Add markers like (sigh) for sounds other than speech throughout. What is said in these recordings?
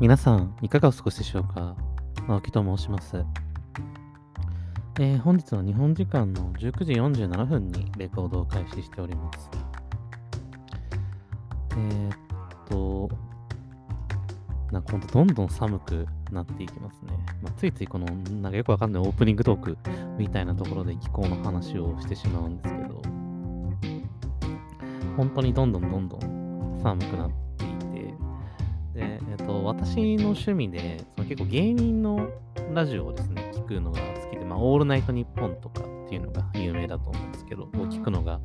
皆さん、いかがお過ごしでしょうか？青木と申します。えー本日は日本時間の19時47分にレコードを開始しております。えーっと、なんかほんとどんどん寒くなっていきますね。まあ、ついついこの、なんかよくわかんないオープニングトークみたいなところで気候の話をしてしまうんですけど、本当にどんどんどんどん寒くなって、で、えっと、私の趣味で、その結構芸人のラジオをですね、聞くのが好きで、まあ、オールナイトニッポンとかっていうのが有名だと思うんですけど、を聞くのが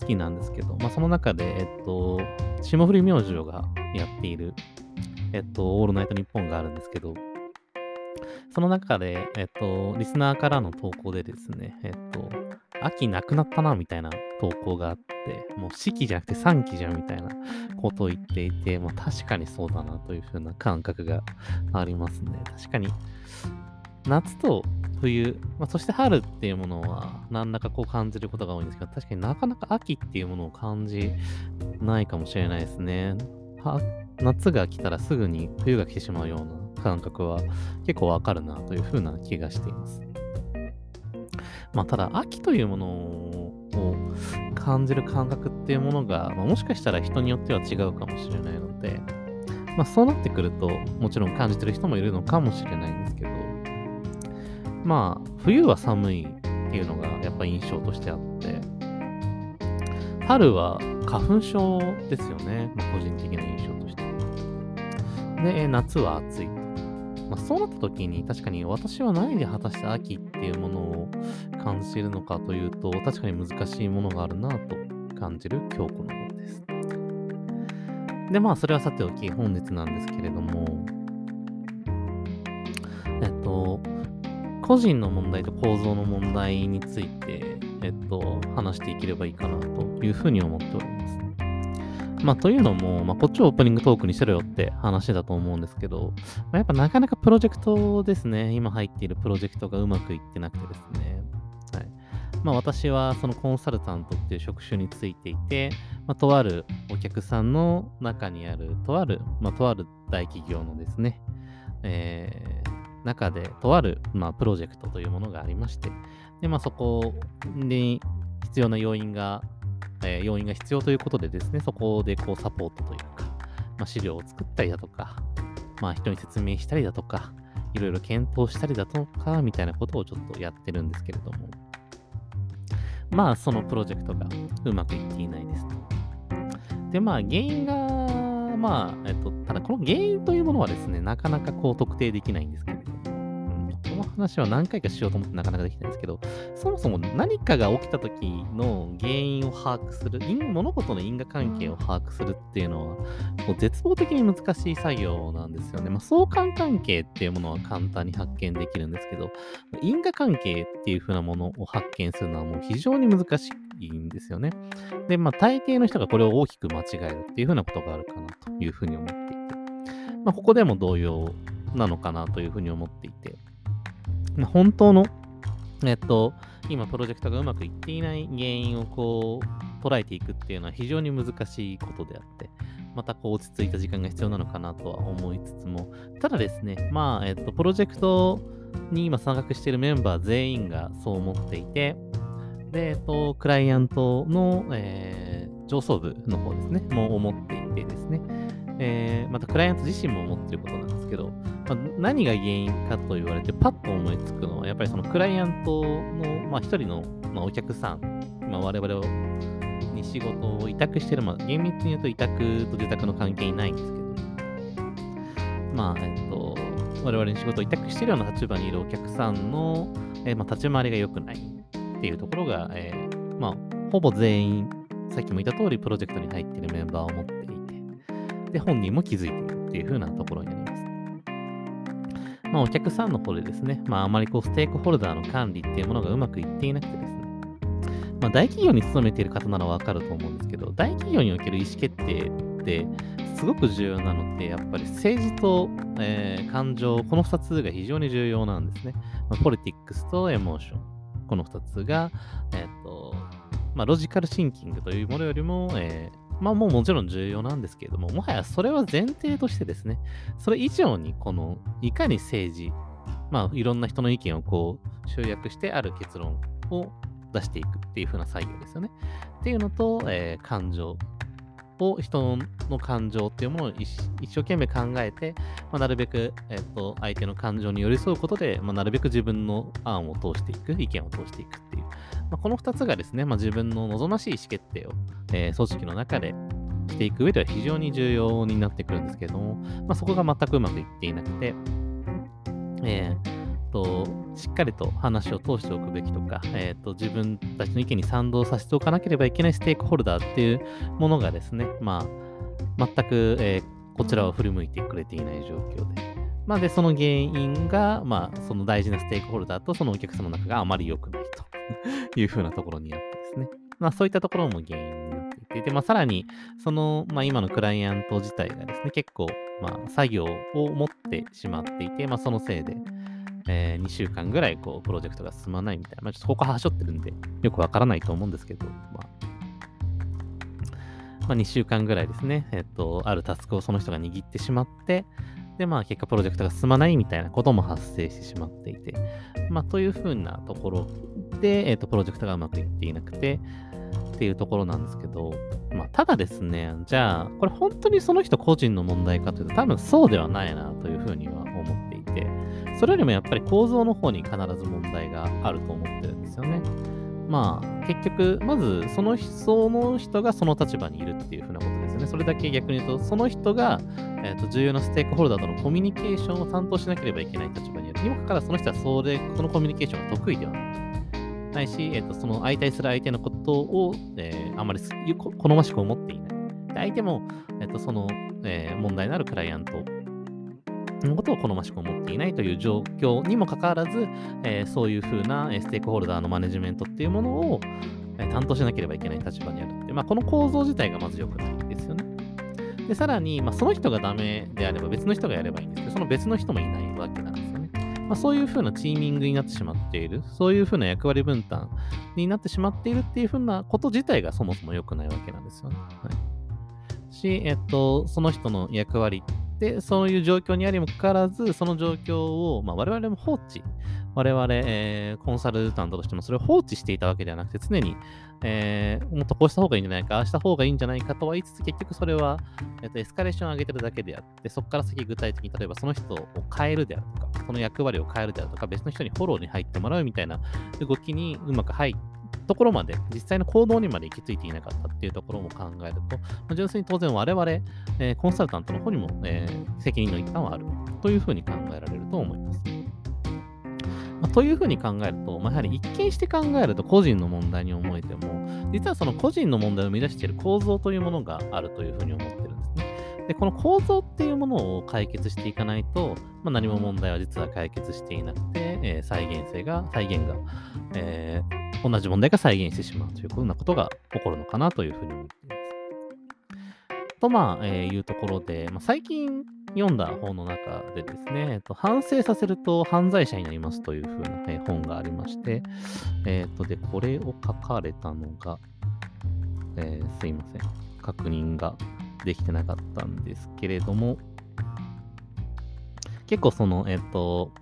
好きなんですけど、まあ、その中で、えっと、霜降り明星がやっている、えっと、オールナイトニッポンがあるんですけど、その中で、えっと、リスナーからの投稿でですね、えっと、秋なくなったな、みたいな投稿があって、もう四季じゃなくて三季じゃん、みたいなことを言っていて、まあ、確かにそうだなというふうな感覚がありますね。確かに、夏と冬、まあ、そして春っていうものは何らかこう感じることが多いんですけど、確かになかなか秋っていうものを感じないかもしれないですね。は夏が来たらすぐに冬が来てしまうような感覚は結構わかるなというふうな気がしています。まあ、ただ、秋というものを感じる感覚っていうものが、まあ、もしかしたら人によっては違うかもしれないので、まあ、そうなってくると、もちろん感じてる人もいるのかもしれないんですけど、まあ、冬は寒いっていうのがやっぱ印象としてあって、春は花粉症ですよね、まあ、個人的な印象として。で、夏は暑い。まあ、そうなった時に確かに私は何で果たして秋っていうものを感じているのかというと、確かに難しいものがあるなと感じる今日この頃です。で、まあ、それはさておき、本日なんですけれども、えっと、個人の問題と構造の問題について、えっと、話していければいいかなというふうに思っております。まあ、というのも、まあ、こっちをオープニングトークにしろよって話だと思うんですけど、まあ、やっぱなかなかプロジェクトですね、今入っているプロジェクトがうまくいってなくてですね、まあ、私はそのコンサルタントっていう職種についていて、まあ、とあるお客さんの中にある、とある、まあ、とある大企業のですね、えー中で、とある、まあ、プロジェクトというものがありまして、で、まあ、そこに必要な要因が、えー要因が必要ということでですね、そこでこうサポートというか、まあ、資料を作ったりだとか、まあ、人に説明したりだとか、いろいろ検討したりだとか、みたいなことをちょっとやってるんですけれども、まあ、そのプロジェクトがうまくいっていないですと。で、まあ、原因が、まあ、えっと、ただこの原因というものはですね、なかなかこう特定できないんですけど、この話は何回かしようと思ってなかなかできないんですけど、そもそも何かが起きた時の原因を把握する、物事の因果関係を把握するっていうのは、こう絶望的に難しい作業なんですよね。まあ、相関関係っていうものは簡単に発見できるんですけど、因果関係っていう風なものを発見するのはもう非常に難しいんですよね。で、まあ、大抵の人がこれを大きく間違えるっていう風なことがあるかなという風に思っていて、まあ、ここでも同様なのかなという風に思っていて、ま、本当の、えっと、今プロジェクトがうまくいっていない原因をこう捉えていくっていうのは非常に難しいことであって、またこう落ち着いた時間が必要なのかなとは思いつつも、ただですね、まあ、えっと、プロジェクトに今参画しているメンバー全員がそう思っていて、で、えっと、クライアントの、えー上層部の方ですね、も思っていてですね、えーまたクライアント自身も思ってることなんですけど、まあ、何が原因かと言われてパッと思いつくのは、やっぱりそのクライアントの、まあ、人の、まあ、お客さん、まあ、我々をに仕事を委託してる、まあ、厳密に言うと委託と受託の関係ないんですけど、まあ、えっと、我々に仕事を委託してるような立場にいるお客さんの、えーまあ、立ち回りが良くないっていうところが、えーまあ、ほぼ全員、さっきも言った通り、プロジェクトに入ってるメンバーを持って、で、本人も気づいているっていう風なところになります。まあ、お客さんの方でですね、まあ、あまりこう、ステークホルダーの管理っていうものがうまくいっていなくてですね、まあ、大企業に勤めている方ならわかると思うんですけど、大企業における意思決定って、すごく重要なのって、やっぱり政治と、えー感情、この2つが非常に重要なんですね。まあ、ポリティックスとエモーション。この2つが、えっ、と、まあ、ロジカルシンキングというものよりも、えーまあもうもちろん重要なんですけれども、もはやそれは前提としてですね、それ以上にこの、いかに政治、まあいろんな人の意見をこう集約してある結論を出していくっていう風な作業ですよね。っていうのと、えー、感情を、人の感情っていうものを一生懸命考えて、まあ、なるべく、えーと、相手の感情に寄り添うことで、まあ、なるべく自分の案を通していく、意見を通していくっていう、まあ、この2つがですね、ま、自分の望ましい意思決定を、えー、組織の中でしていく上では非常に重要になってくるんですけれども、ま、そこが全くうまくいっていなくて、えーと、しっかりと話を通しておくべきとか、えーと、自分たちの意見に賛同させておかなければいけないステークホルダーっていうものがですね、まあ、全く、えー、こちらを振り向いてくれていない状況で。まあ、で、その原因が、まあ、その大事なステークホルダーとそのお客様の中があまり良くないと (laughs) いうふうなところにあってですね。まあ、そういったところも原因になっていて、で、まあ、さらに、その、まあ、今のクライアント自体がですね、結構、まあ、作業を持ってしまっていて、まあ、そのせいで、えー、2週間ぐらいこうプロジェクトが進まないみたいな、まあ、ちょっとここはしょってるんで、よくわからないと思うんですけど、まあ、まあ、2週間ぐらいですね、えっと、あるタスクをその人が握ってしまって、で、まあ、結果プロジェクトが進まないみたいなことも発生してしまっていて、まあ、というふうなところで、えっと、プロジェクトがうまくいっていなくて、っていうところなんですけど、まあ、ただですね、じゃあ、これ本当にその人個人の問題かというと、多分そうではないなというふうには、それよりもやっぱり構造の方に必ず問題があると思ってるんですよね。まあ、結局、まずそのその人がその立場にいるっていうふうなことですよね。それだけ逆に言うと、その人が、えーと、重要なステークホルダーとのコミュニケーションを担当しなければいけない立場にある。にもかかわらず、その人はそれそのコミュニケーションが得意ではない。ないし、えーと、その相対する相手のことを、えー、あまり好ましく思っていない。で相手も、えーと、その、えー、問題のあるクライアントのことを好ましく思っていないという状況にもかかわらず、えー、そういうふうなステークホルダーのマネジメントっていうものを、え担当しなければいけない立場にあるって、まあ、この構造自体がまず良くないですよね。で、さらに、まあ、その人がダメであれば別の人がやればいいんですけど、その別の人もいないわけなんですよね。まあ、そういうふうなチーミングになってしまっている、そういうふうな役割分担になってしまっているっていうふうなこと自体がそもそも良くないわけなんですよね。はい、し、えっと、その人の役割で、そういう状況にありもかかわらず、その状況を、まあ、我々も放置、我々、えー、コンサルタントとしてもそれを放置していたわけではなくて、常に、えー、もっとこうした方がいいんじゃないか、ああした方がいいんじゃないかとは言いつつ、結局それは、えーと、エスカレーションを上げてるだけであって、そこから先具体的に、例えばその人を変えるであるとか、その役割を変えるであるとか、別の人にフォローに入ってもらうみたいな動きにうまく入って、ところまで、実際の行動にまで行き着いていなかったっていうところも考えると、ま、純粋に当然我々、えー、コンサルタントの方にも、えー、責任の一端はあるというふうに考えられると思います。まあ、というふうに考えると、まあ、やはり一見して考えると個人の問題に思えても、実はその個人の問題を生み出している構造というものがあるというふうに思ってで。この構造っていうものを解決していかないと、まあ、何も問題は実は解決していなくて、えー、再現性が、再現が、えー同じ問題が再現してしまうというふうなことが起こるのかなというふうに思っています。と、まあ、えー、いうところで、まあ、最近読んだ本の中でですね、えっと、反省させると犯罪者になりますというふうな、えー、本がありまして、えっ、と、で、これを書かれたのが、え、すいません。確認ができてなかったんですけれども、結構その、えっ、と、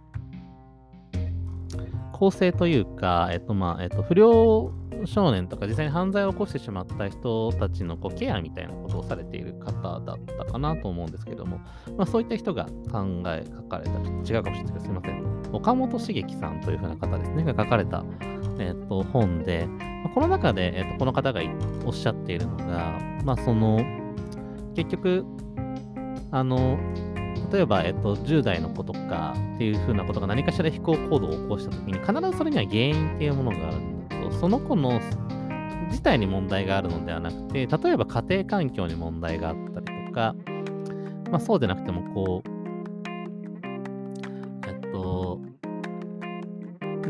構成というか、えっとまあ、えっと、不良少年とか実際に犯罪を起こしてしまった人たちのこうケアみたいなことをされている方だったかなと思うんですけども、まあ、そういった人が考え、書かれた、違うかもしれないですけど、すいません。岡本茂樹さんというふうな方ですね、が書かれた、えっと、本で、ま、この中で、えっと、この方がおっしゃっているのが、まあ、その、結局、あの、例えば、えっと、10代の子とかっていうふうなことが何かしら飛行行動を起こしたときに、必ずそれには原因っていうものがあるんだけど、その子の自体に問題があるのではなくて、例えば家庭環境に問題があったりとか、まあそうでなくても、こう、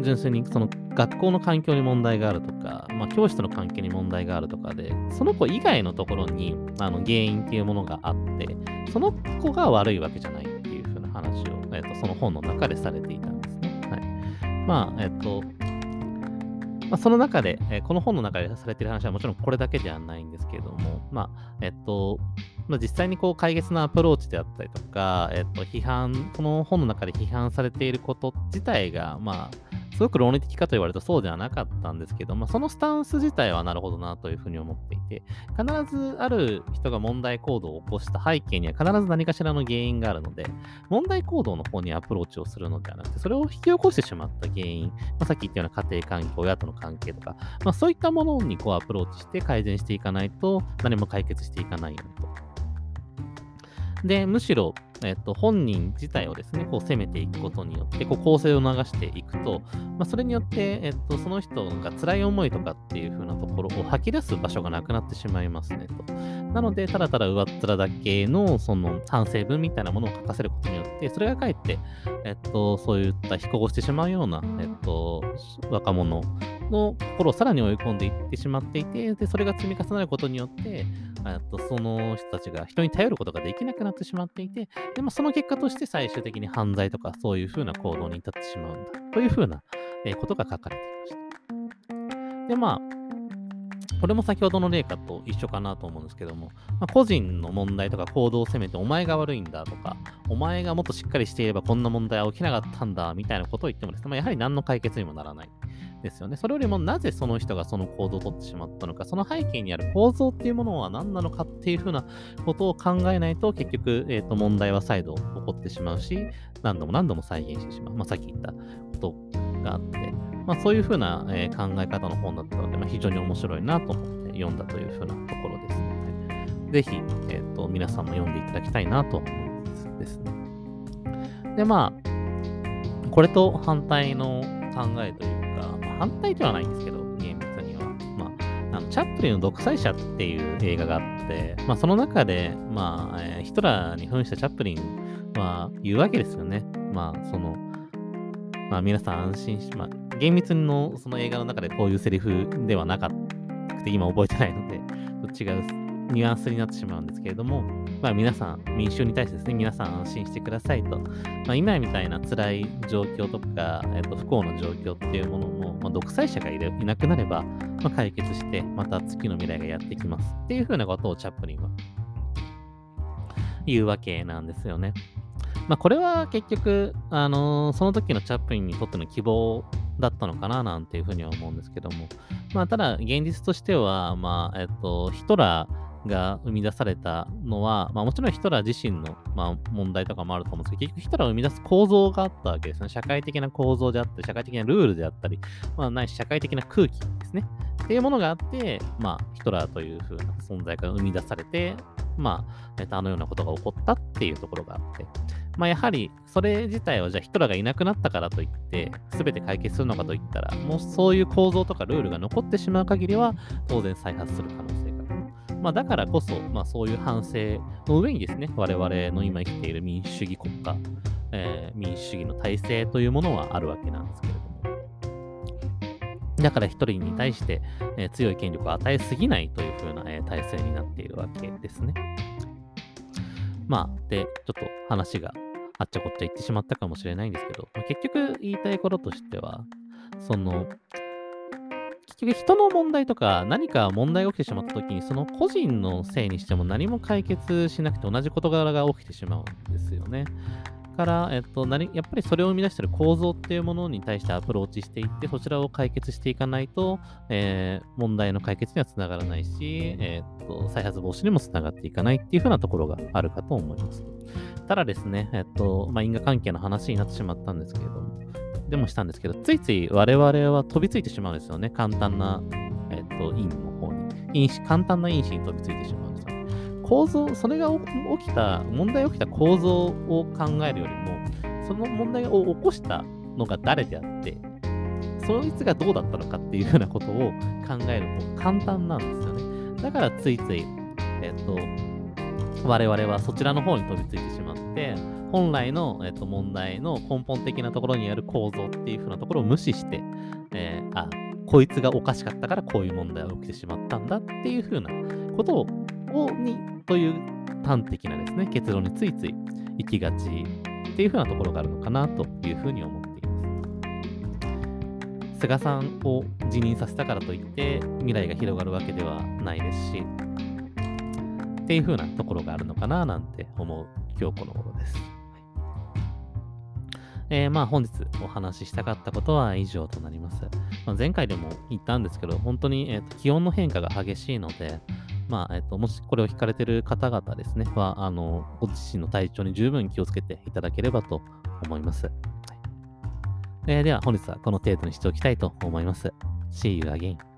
純粋にその学校の環境に問題があるとか、まあ、教師との関係に問題があるとかで、その子以外のところにあの原因っていうものがあって、その子が悪いわけじゃないっていう風な話を、えっと、その本の中でされていたんですね。はい。まあ、えっと、まあ、その中で、えー、この本の中でされている話はもちろんこれだけではないんですけれども、まあ、えっと、ま、実際にこう解決のアプローチであったりとか、えっと、批判、この本の中で批判されていること自体が、まあ、すごく論理的かと言われるとそうではなかったんですけど、まあ、そのスタンス自体はなるほどなというふうに思っていて、必ずある人が問題行動を起こした背景には必ず何かしらの原因があるので、問題行動の方にアプローチをするのではなくて、それを引き起こしてしまった原因、まあ、さっき言ったような家庭環境、親との関係とか、まあ、そういったものにこうアプローチして改善していかないと何も解決していかないよねと。で、むしろ、えっと、本人自体をですね、こう攻めていくことによって、こう構成を流していくと、まあ、それによって、えっと、その人が辛い思いとかっていう風なところを吐き出す場所がなくなってしまいますねと。なので、ただただ上っ面だけのその反省文みたいなものを書かせることによって、それがかえって、えっと、そういった非行してしまうような、えっと、若者の心をさらに追い込んでいってしまっていて、で、それが積み重なることによって、っとその人たちが人に頼ることができなくなってしまっていて、でもその結果として最終的に犯罪とかそういうふうな行動に至ってしまうんだというふうな、えことが書かれていました。で、まあ、これも先ほどの例かと一緒かなと思うんですけども、まあ、個人の問題とか行動を責めてお前が悪いんだとか、お前がもっとしっかりしていればこんな問題は起きなかったんだみたいなことを言ってもですね、まあ、やはり何の解決にもならない。ですよね。それよりもなぜその人がその行動をとってしまったのか、その背景にある構造っていうものは何なのかっていうふうなことを考えないと、結局、えー、と問題は再度起こってしまうし、何度も何度も再現してしまう。まあ、さっき言ったことがあって、まあ、そういうふうな、え、考え方の本だったので、まあ、非常に面白いなと思って読んだというふうなところですので、ぜひ、えーと、皆さんも読んでいただきたいなと思いますですね。で、まあ、これと反対の考えというかま反対ではないんですけど、厳密には。まあ、あのチャップリンの独裁者っていう映画があって、まあ、その中で、まあ、えー、ヒトラーに扮したチャップリンは言うわけですよね。まあ、その、まあ、皆さん安心し、まあ、厳密のその映画の中でこういうセリフではなかったくて、今覚えてないので、(laughs) 違うニュアンスになってしまうんですけれども、まあ、皆さん、民衆に対してですね、皆さん安心してくださいと、まあ、今みたいな辛い状況とか、えっと、不幸の状況っていうものも、まあ、独裁者がいなくなれば、まあ、解決して、また月の未来がやってきますっていうふうなことをチャップリンは言うわけなんですよね。まあ、これは結局、あのー、その時のチャップリンにとっての希望だったのかななんていうふうには思うんですけども、まあ、ただ現実としては、まあ、えっと、ヒトラー、が生み出されたのは、まあ、もちろんヒトラー自身の、まあ、問題とかもあると思うんですけど、結局ヒトラーを生み出す構造があったわけですね。社会的な構造であったり、社会的なルールであったり、まあ、ないし社会的な空気ですね。っていうものがあって、まあ、ヒトラーという風な存在が生み出されて、まあ、あのようなことが起こったっていうところがあって、まあ、やはり、それ自体は、じゃあヒトラーがいなくなったからといって、全て解決するのかといったら、もうそういう構造とかルールが残ってしまう限りは、当然再発する可能性まあ、だからこそ、まあ、そういう反省の上にですね、我々の今生きている民主主義国家、えー、民主主義の体制というものはあるわけなんですけれども。だから一人に対して、えー、強い権力を与えすぎないというふうな、えー、体制になっているわけですね。まあ、で、ちょっと話があっちゃこっちゃ言ってしまったかもしれないんですけど、まあ、結局言いたいこととしては、その、結局人の問題とか何か問題が起きてしまった時にその個人のせいにしても何も解決しなくて同じ事柄が起きてしまうんですよね。から、えっと、何やっぱりそれを生み出している構造っていうものに対してアプローチしていって、そちらを解決していかないと、えー、問題の解決にはつながらないし、えー、っと、再発防止にもつながっていかないっていうふうなところがあるかと思います。ただですね、えっと、まあ、因果関係の話になってしまったんですけれども、でもしたんですけど、ついつい我々は飛びついてしまうんですよね。簡単な、えっ、と、因の方に。因子、簡単な因子に飛びついてしまう。構造、それが起きた、問題起きた構造を考えるよりも、その問題を起こしたのが誰であって、そいつがどうだったのかっていうようなことを考えると簡単なんですよね。だからついつい、えっ、と、我々はそちらの方に飛びついてしまって、本来の、えっと、問題の根本的なところにある構造っていう風なところを無視して、えー、あ、こいつがおかしかったからこういう問題が起きてしまったんだっていう風なことを、に、という端的なですね、結論についつい行きがちっていう風なところがあるのかなという風に思っています。菅さんを辞任させたからといって未来が広がるわけではないですし、っていう風なところがあるのかななんて思う今日この頃です。えー、まあ本日お話ししたかったことは以上となります。まあ、前回でも言ったんですけど、本当に、えーと、気温の変化が激しいので、まあ、えっ、と、もしこれを引かれてる方々ですね、は、あの、ご自身の体調に十分気をつけていただければと思います。はいえー、では本日はこの程度にしておきたいと思います。See you again.